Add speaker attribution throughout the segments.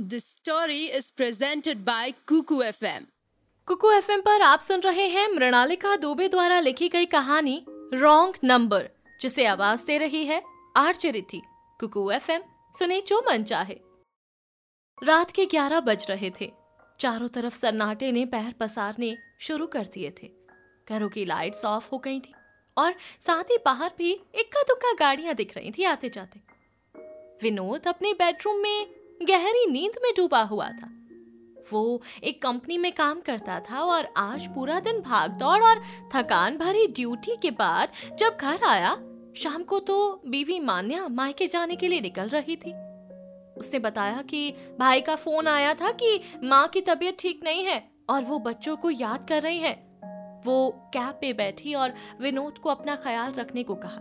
Speaker 1: This story is presented by Kuku FM.
Speaker 2: Kuku FM पर आप सुन रहे हैं मृणालिका दुबे द्वारा लिखी गई कहानी रॉन्ग नंबर जिसे आवाज़ दे रही है आरचे रिथी कुकू एफएम सुने जो मन चाहे। रात के ग्यारह बज रहे थे। चारों तरफ़ सन्नाटे ने पैर पसारने शुरू कर दिए थे। घरों की लाइट्स ऑफ़ हो गई थी और साथ ही बाहर भी इक्का दुक्का गाड़ियाँ दिख रही थी आते जाते विनोद अपने बेडरूम में गहरी नींद में डूबा हुआ था। वो एक कंपनी में काम करता था और आज पूरा दिन भाग दौड़ और थकान भरी ड्यूटी के बाद जब घर आया, शाम को तो बीवी मान्या मायके जाने के लिए निकल रही थी। उसने बताया कि भाई का फ़ोन आया था कि माँ की तबीयत ठीक नहीं है और वो बच्चों को याद कर रही है। वो कैब पे बैठी और विनोद को अपना ख्याल रखने को कहा।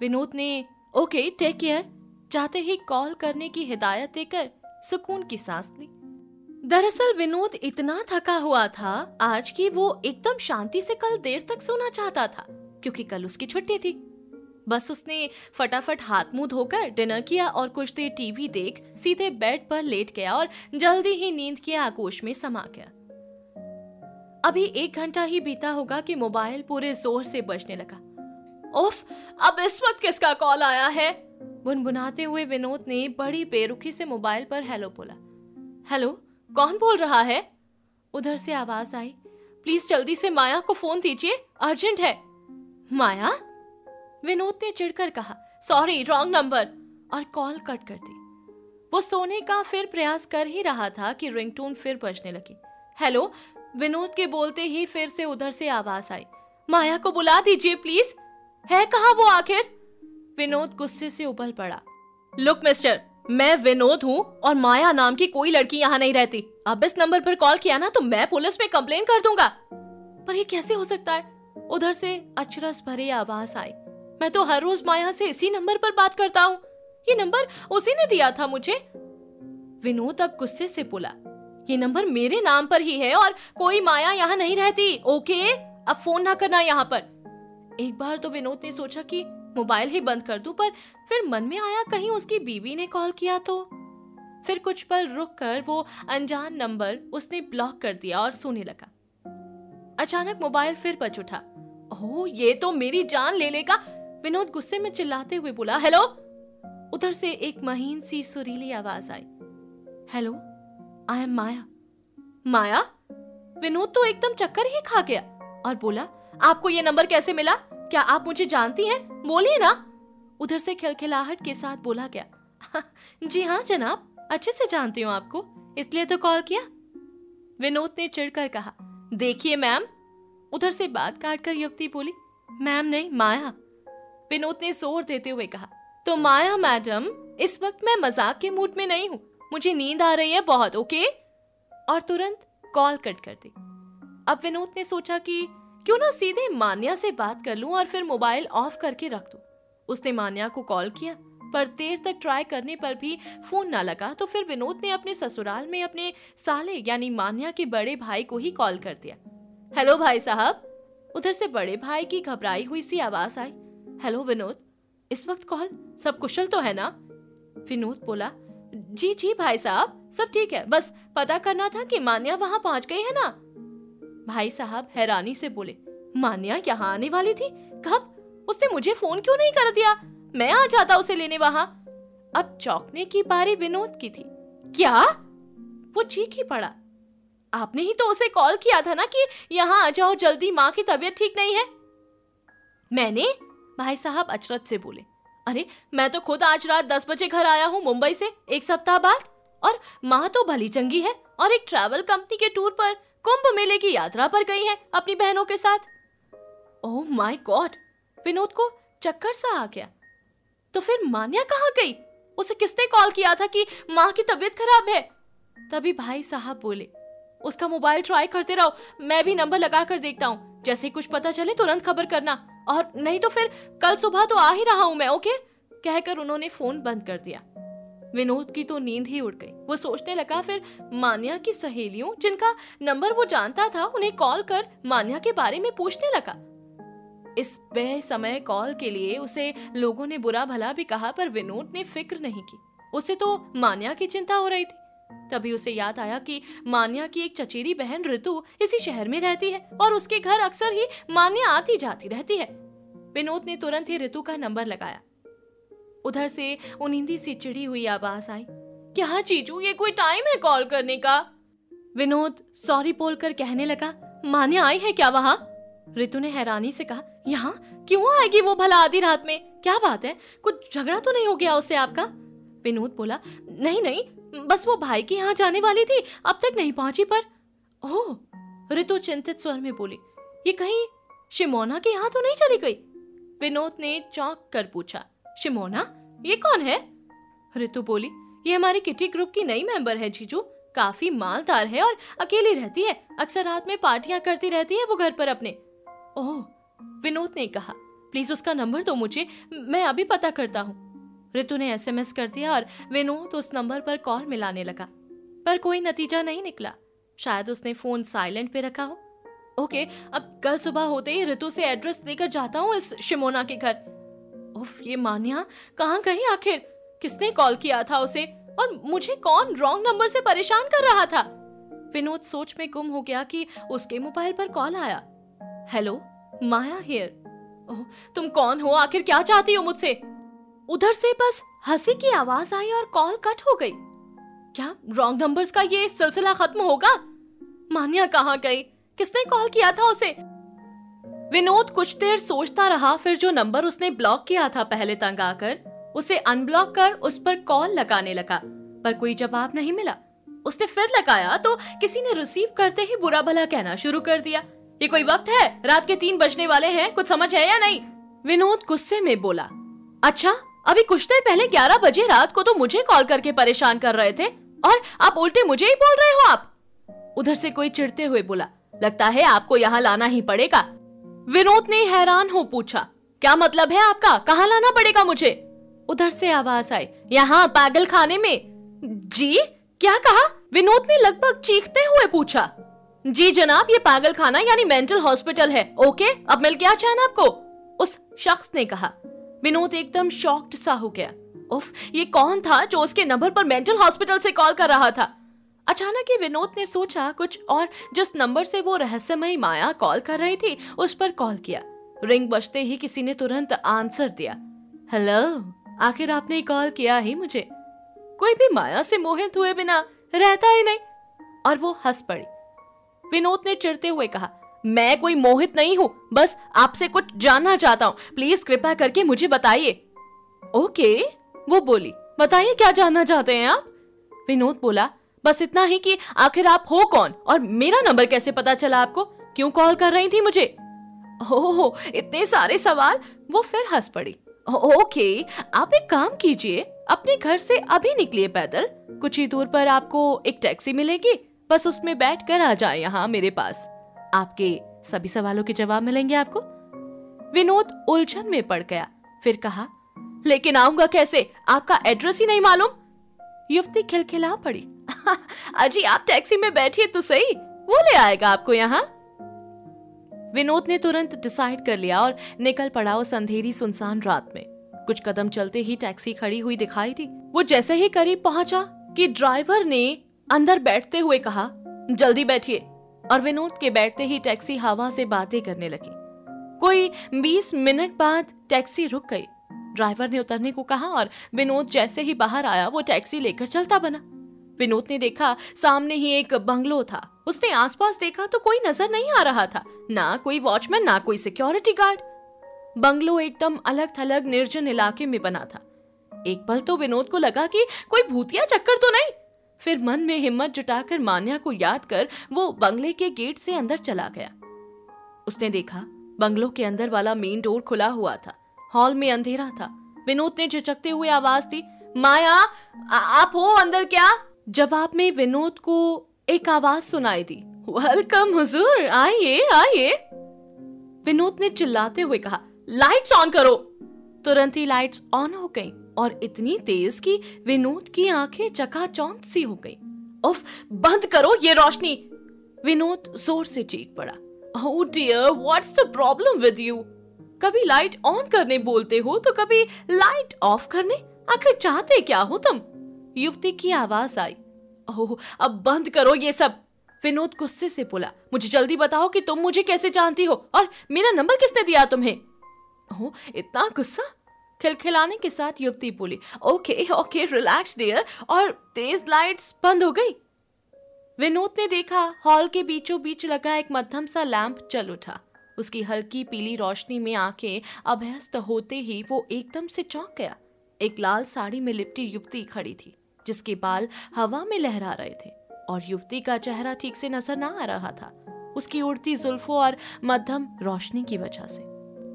Speaker 2: विनोद ने, ओके, टेक केयर। चाहते ही कॉल करने की हिदायत देकर सुकून की सांस ली। दरअसल विनोद इतना थका हुआ था आज कि वो एकदम शांति से कल देर तक सोना चाहता था, क्योंकि कल उसकी छुट्टी थी। बस उसने फटाफट हाथ मुँह धोकर डिनर किया और कुछ देर टीवी देख सीधे बेड पर लेट गया और जल्दी ही नींद के आगोश में समा गया। अभी एक घंटा ही बीता होगा कि मोबाइल पूरे ज़ोर से बजने लगा। उफ, अब इस वक्त किसका कॉल आया है? बुनबुनाते हुए विनोद ने बड़ी बेरुखी से मोबाइल पर हेलो बोला। हेलो, कौन बोल रहा है? उधर से आवाज़ आई। प्लीज़ जल्दी से माया को फ़ोन दीजिए, अर्जेंट है। माया? विनोद ने चिढ़कर कहा। Sorry, wrong number. और कॉल कट कर दी। वो सोने का फिर प्रयास कर ही रहा था कि रिंगटोन फिर बजने लगी। हेलो? विनोद के बोलते ही फिर से उधर से आवाज़ आई। माया को बुला दीजिए, प्लीज़। है कहा वो आखिर? विनोद गुस्से से उबल पड़ा। लुक, मिस्टर, मैं विनोद हूँ और माया नाम की कोई लड़की यहाँ नहीं रहती। अब इस नंबर पर कॉल किया ना तो मैं पुलिस में कंप्लेन कर दूँगा। पर ये कैसे हो सकता है? उधर से अचरस भरी आवाज़ आई। मैं तो हर रोज माया से इसी नंबर पर बात करता हूँ। ये नंबर उसी ने दिया था मुझे। विनोद अब गुस्से से बोला। ये नंबर मेरे नाम पर ही है और कोई माया यहाँ नहीं रहती, ओके? अब फ़ोन ना करना यहाँ पर। एक बार तो विनोद ने सोचा कि मोबाइल ही बंद कर दूँ, पर फिर मन में आया कहीं उसकी बीवी ने कॉल किया तो। फिर कुछ पल रुक कर वो अनजान नंबर उसने ब्लॉक कर दिया और सोने लगा। अचानक मोबाइल फिर बच उठा। ओह, ये तो मेरी जान ले लेगा, विनोद गुस्से में चिल्लाते हुए बोला, हेलो? उधर से एक महीन सी सुरीली आवाज़ आई। Hello, I am Maya. Maya? Vinod तो एकदम चक्कर ही खा गया और बोला, आपको ये नंबर कैसे मिला? क्या आप मुझे जानती हैं? बोलिए ना। उधर से खिलखिलाहट के साथ बोला गया। जी हाँ जनाब। अच्छे से जानती हूँ आपको। इसलिए तो कॉल किया। विनोद ने चिढ़कर कहा, देखिए मैम। उधर से बात काट कर युवती बोली, मैम नहीं, माया। विनोद ने ज़ोर देते हुए कहा तो माया मैडम, इस वक्त मैं मज़ाक के मूड में नहीं हूँ। मुझे नींद आ रही है बहुत, ओके? और तुरंत कॉल कट कर दी। अब विनोद ने सोचा कि क्यों ना सीधे मान्या से बात कर लूँ और फिर मोबाइल ऑफ़ करके रख दूँ। उसने मान्या को कॉल किया, पर देर तक ट्राई करने पर भी फ़ोन ना लगा तो फिर विनोद ने अपने ससुराल में अपने साले, यानी मान्या के बड़े भाई को ही कॉल कर दिया। हेलो भाई साहब। उधर से बड़े भाई की घबराई हुई सी आवाज़ आई। हेलो विनोद, इस वक्त कॉल? सब कुशल तो है ना? विनोद बोला, जी जी भाई साहब, सब ठीक है। बस पता करना था कि मान्या वहाँ पहुँच गई है ना? भाई साहब हैरानी से बोले, मान्या, यहाँ आने वाली थी? कब? उसने मुझे फ़ोन क्यों नहीं कर दिया? मैं आ जाता उसे लेने वहाँ। अब चौंकने की बारी विनोद की थी। क्या? वो चीख ही पड़ा। आपने ही तो उसे कॉल किया था ना कि यहाँ आ जाओ, जल्दी माँ की तबीयत ठीक नहीं है? मैंने? भाई साहब अचरत से बोले। अरे, मैं तो खुद आज रात दस बजे घर आया हूँ मुंबई से, एक सप्ताह बाद। और माँ तो भली चंगी है और एक ट्रैवल कंपनी के टूर पर। कुंभ मेले की यात्रा पर गई है अपनी बहनों के साथ। ओह माय गॉड विनोद को चक्कर सा आ गया। तो फिर मान्या कहाँ गई? उसे किसने कॉल किया था कि माँ की तबीयत खराब है? तभी भाई साहब बोले, उसका मोबाइल ट्राई करते रहो, मैं भी नंबर लगा कर देखता हूँ। जैसे कुछ पता चले, तुरंत खबर करना। और नहीं तो फिर कल सुबह तो आ ही रहा हूँ मैं ओके कहकर उन्होंने फ़ोन बंद कर दिया। विनोद की तो नींद ही उड़ गई। वो सोचने लगा, फिर मान्या की सहेलियों, जिनका नंबर वो जानता था, उन्हें कॉल कर मान्या के बारे में पूछने लगा। इस बे समय कॉल के लिए उसे लोगों ने बुरा भला भी कहा, पर विनोद ने फ़िक्र नहीं की। उसे तो मान्या की चिंता हो रही थी। तभी उसे याद आया कि मान्या की एक चचेरी बहन ऋतु इसी शहर में रहती है, और उसके घर अक्सर ही मान्या आती जाती रहती है। विनोद ने तुरंत ही ऋतु का नंबर लगाया। उधर से उनिंदी सी चिड़ी हुई आवाज़ आई। क्या चीजू, ये कोई टाइम है कॉल करने का? विनोद सॉरी बोलकर कहने लगा, मान्या आई है क्या वहाँ? ऋतु ने हैरानी से कहा, यहाँ? क्यों आएगी वो भला आधी रात में? क्या बात है? कुछ झगड़ा तो नहीं हो गया उससे आपका? विनोद बोला, नहीं नहीं, बस वो भाई के यहाँ जाने वाली थी, अब तक नहीं पहुँची पर। ओह! ऋतु चिंतित स्वर में बोली, ये कहीं शिमोना के यहाँ तो नहीं चली गई? विनोद ने चौंक कर पूछा शिमोना, ये कौन है? ऋतु बोली, ये हमारी किटी ग्रुप की नई मेंबर है, जीजू। काफ़ी मालदार है और अकेली रहती है। अक्सर रात में पार्टियाँ करती रहती है वो घर पर अपने। ओह, विनोद ने कहा, प्लीज़ उसका नंबर दो मुझे, मैं अभी पता करता हूँ। ऋतु ने एसएमएस कर दिया और विनोद उस नंबर पर कॉल मिलाने लगा। पर कोई नतीजा नहीं निकला। शायद उसने फ़ोन साइलेंट पे रखा हो। ओके, अब कल सुबह होते ही ऋतु से एड्रेस देकर जाता हूँ इस शिमोना के घर। उफ, ये मान्या, कहाँ गई आखिर? किसने कॉल किया था उसे? और मुझे कौन रॉन्ग नंबर से परेशान कर रहा था? विनोद सोच में गुम हो गया कि उसके मोबाइल पर कॉल आया। Hello, Maya here. ओह, तुम कौन हो? आखिर क्या चाहती हो मुझसे? उधर से बस हँसी की आवाज़ आई और कॉल कट हो गई। क्या रॉन्ग नंबर्स का ये सिलसिला खत्म होगा? मानिया कहाँ गई? किसने कॉल किया था उसे? विनोद कुछ देर सोचता रहा, फिर जो नंबर उसने ब्लॉक किया था पहले तंग आकर, उसे अनब्लॉक कर उस पर कॉल लगाने लगा, पर कोई जवाब नहीं मिला। उसने फिर लगाया तो किसी ने रिसीव करते ही बुरा भला कहना शुरू कर दिया। ये कोई वक्त है? रात के तीन बजने वाले हैं, कुछ समझ है या नहीं? विनोद गुस्से में बोला अच्छा अभी कुछ देर पहले ग्यारह बजे रात को तो मुझे कॉल करके परेशान कर रहे थे, और आप उल्टे मुझे ही बोल रहे हो आप? उधर से कोई चिढ़ते हुए बोला, लगता है आपको यहाँ लाना ही पड़ेगा। विनोद ने हैरान हो पूछा, क्या मतलब है आपका? कहाँ लाना पड़ेगा मुझे? उधर से आवाज़ आई, यहाँ, पागल खाने में? जी? क्या कहा? विनोद ने लगभग चीखते हुए पूछा, जी जनाब, ये पागल खाना यानी मेंटल हॉस्पिटल है, ओके? अब मिल गया चैन आपको? उस शख्स ने कहा। विनोद एकदम शॉक्ड सा हो गया, उफ, ये कौन था जो उसके नंबर पर मेंटल हॉस्पिटल से कॉल कर रहा था? अचानक ही विनोद ने सोचा कुछ और। जिस नंबर से वो रहस्यमयी माया कॉल कर रही थी, उस पर कॉल किया। रिंग बजते ही किसी ने तुरंत आंसर दिया। हेलो, आखिर आपने कॉल किया ही मुझे। कोई भी माया से मोहित हुए बिना रहता ही नहीं। और वो हंस पड़ी। विनोद ने चिढ़ते हुए कहा, मैं कोई मोहित नहीं हूँ, बस आपसे कुछ जानना चाहता हूँ। प्लीज़ कृपा करके मुझे बताइए। ओके, वो बोली, बताइए क्या जानना चाहते हैं आप? विनोद बोला बस इतना ही कि आखिर आप हो कौन? और मेरा नंबर कैसे पता चला आपको? क्यों कॉल कर रही थी मुझे? ओह, इतने सारे सवाल। वो फिर हंस पड़ी। ओके, आप एक काम कीजिए। अपने घर से अभी निकलिए पैदल। कुछ ही दूर पर आपको एक टैक्सी मिलेगी। बस उसमें बैठ कर आ जाए यहाँ मेरे पास। आपके सभी सवालों के जवाब मिलेंगे आपको? विनोद उलझन में पड़ गया। फिर कहा, लेकिन आऊँगा कैसे? आपका एड्रेस ही नहीं मालूम? युवती खिलखिला पड़ी। अजी आप टैक्सी में बैठिए तो सही। वो ले आएगा आपको यहाँ। विनोद ने तुरंत डिसाइड कर लिया और निकल पड़ा उस अंधेरी सुनसान रात में। कुछ कदम चलते ही टैक्सी खड़ी हुई दिखाई दी। वो जैसे ही करीब पहुँचा कि ड्राइवर ने अंदर बैठते हुए कहा जल्दी बैठिए। और विनोद के बैठते ही टैक्सी हवा से बातें करने लगी। कोई 20 मिनट बाद टैक्सी रुक गई। ड्राइवर ने उतरने को कहा और विनोद जैसे ही बाहर आया, वो टैक्सी लेकर चलता बना। विनोद ने देखा, सामने ही एक बंगलो था। उसने आसपास देखा तो कोई नज़र नहीं आ रहा था, ना कोई वॉचमैन, ना कोई सिक्योरिटी गार्ड। बंगलो एकदम अलग थलग निर्जन इलाके में बना था। एक पल तो विनोद को लगा कि कोई भूतिया चक्कर तो नहीं। फिर मन में हिम्मत जुटाकर मान्या को याद कर वो बंगले के गेट से अंदर चला गया। उसने देखा, बंगलो के अंदर वाला मेन डोर खुला हुआ था। हॉल में अंधेरा था। विनोद ने झिझकते हुए आवाज़ दी माया आ, आप हो अंदर क्या? जवाब में विनोद को एक आवाज़ सुनाई दी वेलकम हुजूर आइए आइए। विनोद ने चिल्लाते हुए कहा लाइट्स ऑन करो! तुरंत ही लाइट्स ऑन हो गई और इतनी तेज कि विनोद की आँखें चकाचौंध सी हो गई। उफ बंद करो ये रोशनी! विनोद ज़ोर से चीख पड़ा oh dear, what's the problem with you? कभी लाइट ऑन करने बोलते हो तो कभी लाइट ऑफ़ करने? आखिर चाहते क्या हो तुम? युवती की आवाज़ आई। ओह, अब बंद करो ये सब। विनोद गुस्से से बोला, मुझे जल्दी बताओ कि तुम मुझे कैसे जानती हो, और मेरा नंबर किसने दिया तुम्हें? ओह, इतना गुस्सा? खिलखिलाने के साथ युवती बोली, ओके ओके रिलैक्स डियर और तेज लाइट्स बंद हो गई। विनोद ने देखा हॉल के बीचों बीच लगा एक मध्यम सा लैंप चल उठा। उसकी हल्की पीली रोशनी में आँखें अभ्यस्त होते ही वो एकदम से चौंक गया। एक लाल साड़ी में लिपटी युवती खड़ी थी, जिसके बाल हवा में लहरा रहे थे और युवती का चेहरा ठीक से नज़र ना आ रहा था। उसकी उड़ती जुल्फों और मध्यम रोशनी की वजह से।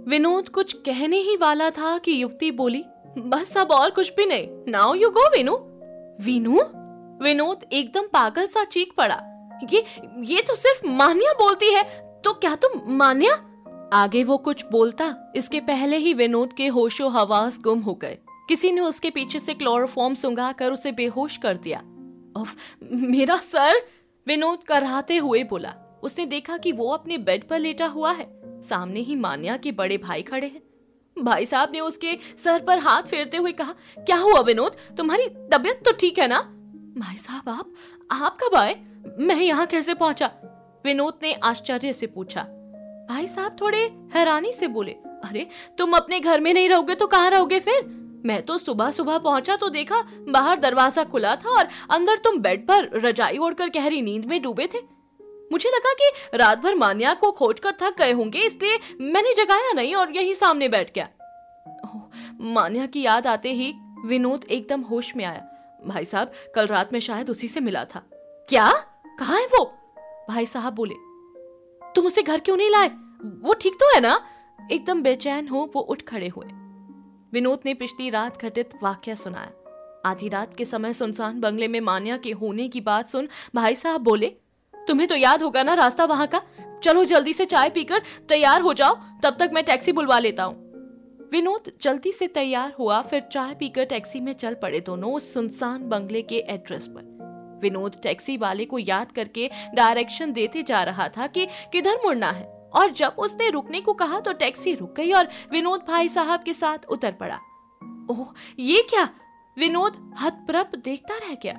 Speaker 2: विनोद कुछ कहने ही वाला था कि युवती बोली, बस अब और कुछ भी नहीं। Now you go Vinu. Vinu? Vinod एकदम पागल सा चीख पड़ा। ये ये तो सिर्फ़ मानिया बोलती है। तो क्या तुम मान्या? आगे वो कुछ बोलता इसके पहले ही विनोद के होशो हवास गुम हो गए। किसी ने उसके पीछे से क्लोरोफॉर्म सुंगा कर उसे बेहोश कर दिया। उफ, मेरा सर! विनोद कराते हुए बोला। उसने देखा कि वो अपने बेड पर लेटा हुआ है। सामने ही मान्या के बड़े भाई खड़े हैं। भाई साहब ने उसके सर पर हाथ फेरते हुए कहा क्या हुआ विनोद? तुम्हारी तबीयत तो ठीक है ना? भाई साहब आप आप कब आए? मैं यहाँ कैसे पहुँचा? विनोद ने आश्चर्य से पूछा, भाई साहब थोड़े हैरानी से बोले, अरे, तुम अपने घर में नहीं रहोगे तो कहाँ रहोगे फिर? मैं तो सुबह सुबह पहुँचा तो देखा बाहर दरवाज़ा खुला था और अंदर तुम बेड पर रजाई ओढ़कर गहरी नींद में डूबे थे। मुझे लगा कि रात भर मान्या को खोज कर थक गए होंगे, इसलिए मैंने जगाया नहीं और यही सामने बैठ गया। मान्या की याद आते ही विनोद एकदम होश में आया, भाई साहब, कल रात में शायद उसी से मिला था। क्या? कहा है वो? भाई साहब बोले, तुम उसे घर क्यों नहीं लाए? वो ठीक तो है ना? एकदम बेचैन हो वो उठ खड़े हुए। विनोद ने पिछली रात घटित वाक्य सुनाया। आधी रात के समय सुनसान बंगले में मान्या के होने की बात सुन भाई साहब बोले, तुम्हें तो याद होगा ना रास्ता वहाँ का? चलो जल्दी से चाय पीकर तैयार हो जाओ, तब तक मैं टैक्सी बुलवा लेता हूँ। विनोद जल्दी से तैयार हुआ, फिर चाय पीकर टैक्सी में चल पड़े दोनों उस सुनसान बंगले के एड्रेस पर। विनोद टैक्सी वाले को याद करके डायरेक्शन देते जा रहा था कि किधर मुड़ना है। और जब उसने रुकने को कहा तो टैक्सी रुक गई और विनोद भाई साहब के साथ उतर पड़ा। ओह, ये क्या? विनोद हतप्रभ देखता रह गया।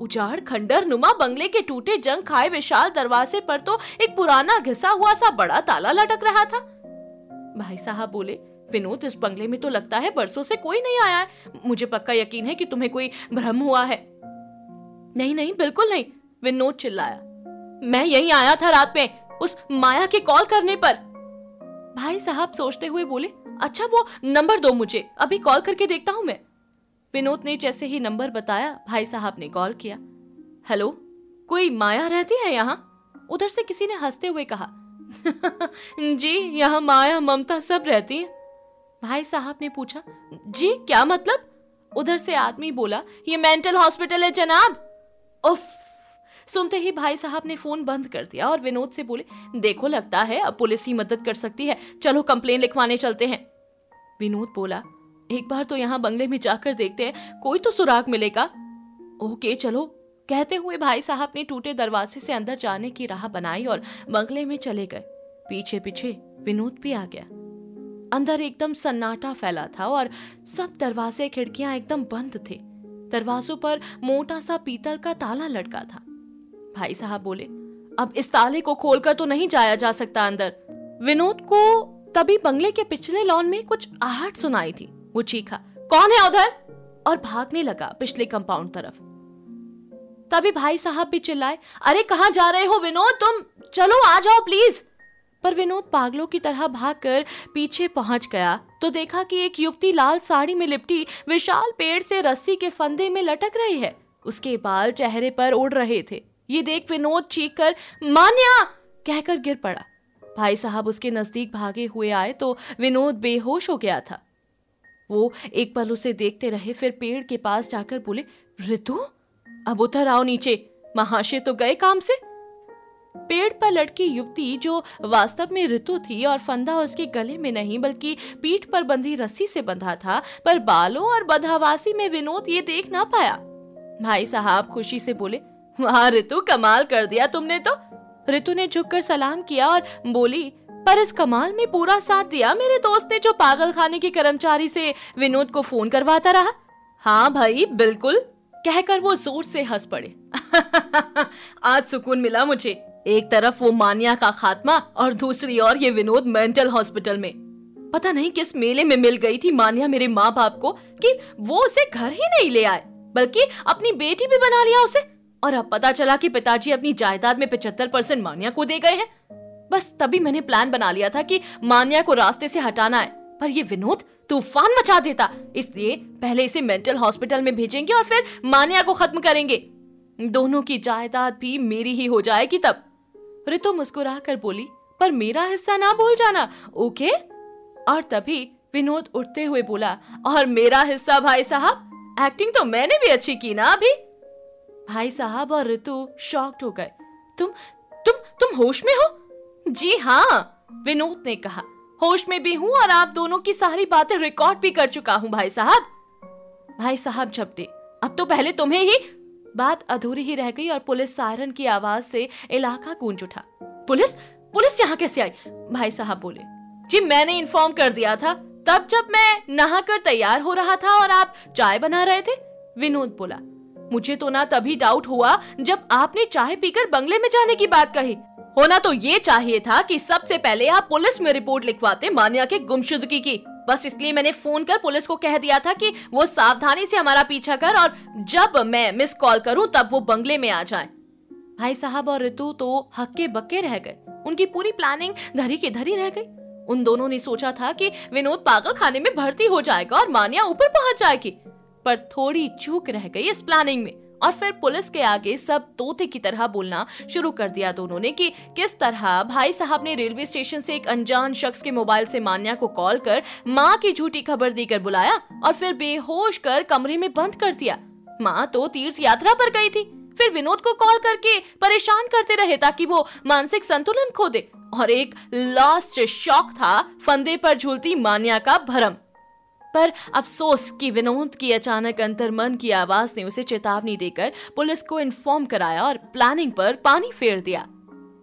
Speaker 2: उजाड़ खंडर नुमा बंगले के टूटे जंग खाए विशाल दरवाजे पर तो एक पुराना घिसा हुआ सा बड़ा ताला लटक रहा था। भाई साहब बोले, विनोद, इस बंगले में तो लगता है बरसों से कोई नहीं आया है। मुझे पक्का यकीन है कि तुम्हें कोई भ्रम हुआ है। नहीं नहीं, बिल्कुल नहीं। विनोद चिल्लाया। मैं यही आया था रात में, उस माया के कॉल करने पर। भाई साहब सोचते हुए बोले अच्छा वो नंबर दो मुझे, अभी कॉल करके देखता हूँ मैं। विनोद ने जैसे ही नंबर बताया, भाई साहब ने कॉल किया। हेलो, कोई माया रहती है यहाँ? उधर से किसी ने हँसते हुए कहा, जी, यहाँ माया, ममता सब रहती हैं। भाई साहब ने पूछा, जी, क्या मतलब? उधर से आदमी बोला, ये मेंटल हॉस्पिटल है जनाब। उफ। सुनते ही भाई साहब ने फ़ोन बंद कर दिया और विनोद से बोले, देखो, लगता है अब पुलिस ही मदद कर सकती है। चलो, कंप्लेन लिखवाने चलते हैं। विनोद बोला, एक बार तो यहाँ बंगले में जाकर देखते हैं, कोई तो सुराग मिलेगा? ओके, चलो। कहते हुए भाई साहब ने टूटे दरवाजे से अंदर जाने की राह बनाई और बंगले में चले गए। पीछे पीछे विनोद भी आ गया। अंदर एकदम सन्नाटा फैला था और सब दरवाजे, खिड़कियाँ एकदम बंद थे। दरवाजों पर मोटा सा पीतल का ताला लटका था। भाई साहब बोले, अब इस ताले को खोलकर तो नहीं जाया जा सकता अंदर। विनोद को तभी बंगले के पिछले लॉन में कुछ आहट सुनाई थी। वो चीखा, कौन है उधर? और भागने लगा पिछले कंपाउंड तरफ़। तभी भाई साहब भी चिल्लाए, अरे कहा जा रहे हो विनोद? तुम चलो आ जाओ, प्लीज़। पर विनोद पागलों की तरह भागकर पीछे पहुँच गया। तो देखा कि एक युवती लाल साड़ी में लिपटी विशाल पेड़ से रस्सी के फंदे में लटक रही है। उसके बाल चेहरे पर उड़ रहे थे। ये देख विनोद चीख कर मान्या! कहकर गिर पड़ा। भाई साहब उसके नज़दीक भागे हुए आए तो विनोद बेहोश हो गया था। वो एक पल उसे देखते रहे, फिर पेड़ के पास जाकर बोले, ऋतु, अब उतर आओ नीचे। महाशय तो गए काम से। पेड़ पर लड़की युवती जो वास्तव में ऋतु थी और फंदा उसके गले में नहीं, बल्कि पीठ पर बंधी रस्सी से बंधा था, पर बालों और बदहवासी में विनोद ये देख ना पाया। भाई साहब खुशी से बोले, वाह, ऋतु, कमाल कर दिया तुमने तो। ऋतु ने झुककर सलाम किया और बोली, पर इस कमाल में पूरा साथ दिया मेरे दोस्त ने जो पागल खाने के कर्मचारी से विनोद को फ़ोन करवाता रहा? हाँ भाई, बिल्कुल, कहकर वो ज़ोर से हंस पड़े। आज सुकून मिला मुझे। एक तरफ़ वो मानिया का खात्मा और दूसरी ओर ये विनोद मेंटल हॉस्पिटल में। पता नहीं किस मेले में मिल गई थी मानिया मेरे माँ बाप को कि वो उसे घर ही नहीं ले आए, बल्कि अपनी बेटी भी बना लिया उसे। और अब पता चला कि पिताजी अपनी जायदाद में पिछहत्तर परसेंट मानिया को दे गए हैं। बस तभी मैंने प्लान बना लिया था कि मानिया को रास्ते से हटाना है, पर ये विनोद तूफ़ान मचा देता। इसलिए पहले इसे मेंटल हॉस्पिटल में भेजेंगे और फिर मानिया को खत्म करेंगे। दोनों की जायदाद भी मेरी ही हो जाएगी तब। रितु मुस्कुरा कर बोली, पर मेरा हिस्सा ना भूल जाना, ओके? और तभी विनोद उठते हुए बोला, और मेरा हिस्सा भाई साहब एक्टिंग तो मैंने भी अच्छी की ना अभी? भाई साहब और ऋतु शॉक्ड हो गए तुम तुम तुम होश में हो? जी हाँ विनोद ने कहा, होश में भी हूँ और आप दोनों की सारी बातें रिकॉर्ड भी कर चुका हूँ भाई साहब। भाई साहब झपटे, अब तो पहले तुम्हें ही बात अधूरी ही रह गई और पुलिस सायरन की आवाज़ से इलाका गूंज उठा। पुलिस? पुलिस यहाँ कैसे आई? भाई साहब बोले, जी, मैंने इन्फॉर्म कर दिया था। तब जब मैं नहाकर तैयार हो रहा था और आप चाय बना रहे थे? विनोद बोला, मुझे तो ना तभी डाउट हुआ जब आपने चाय पीकर बंगले में जाने की बात कही। होना तो ये चाहिए था कि सबसे पहले आप पुलिस में रिपोर्ट लिखवाते मानिया के गुमशुदगी की। बस इसलिए मैंने फ़ोन कर पुलिस को कह दिया था कि वो सावधानी से हमारा पीछा कर और जब मैं मिस कॉल करूँ, तब वो बंगले में आ जाए। भाई साहब और ऋतु तो हक्के बक्के रह गए। उनकी पूरी प्लानिंग धरी की धरी रह गई। उन दोनों ने सोचा था कि विनोद पागल खाने में भर्ती हो जाएगा और मानिया ऊपर पहुँच जाएगी। पर थोड़ी चूक रह गई इस प्लानिंग में। और फिर पुलिस के आगे सब तोते की तरह बोलना शुरू कर दिया दोनों ने कि किस तरह भाई साहब ने रेलवे स्टेशन से एक अनजान शख्स के मोबाइल से मान्या को कॉल कर माँ की झूठी खबर देकर बुलाया और फिर बेहोश कर कमरे में बंद कर दिया। माँ तो तीर्थ यात्रा पर गई थी। फिर विनोद को कॉल करके परेशान करते रहे ताकि वो मानसिक संतुलन खो दे। और एक लास्ट शॉक था, फंदे पर झूलती मान्या का भरम। पर अफसोस कि विनोद की अचानक अंतर्मन की आवाज़ ने उसे चेतावनी देकर पुलिस को इन्फॉर्म कराया और प्लानिंग पर पानी फेर दिया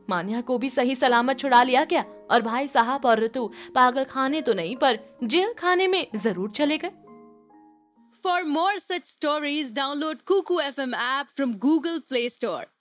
Speaker 2: मान्या को भी सही सलामत छुड़ा लिया गया और भाई साहब और ऋतु पागल खाने तो नहीं, पर जेल खाने में ज़रूर चले गए
Speaker 1: for more such such download Kuku F M app from Google Play Store.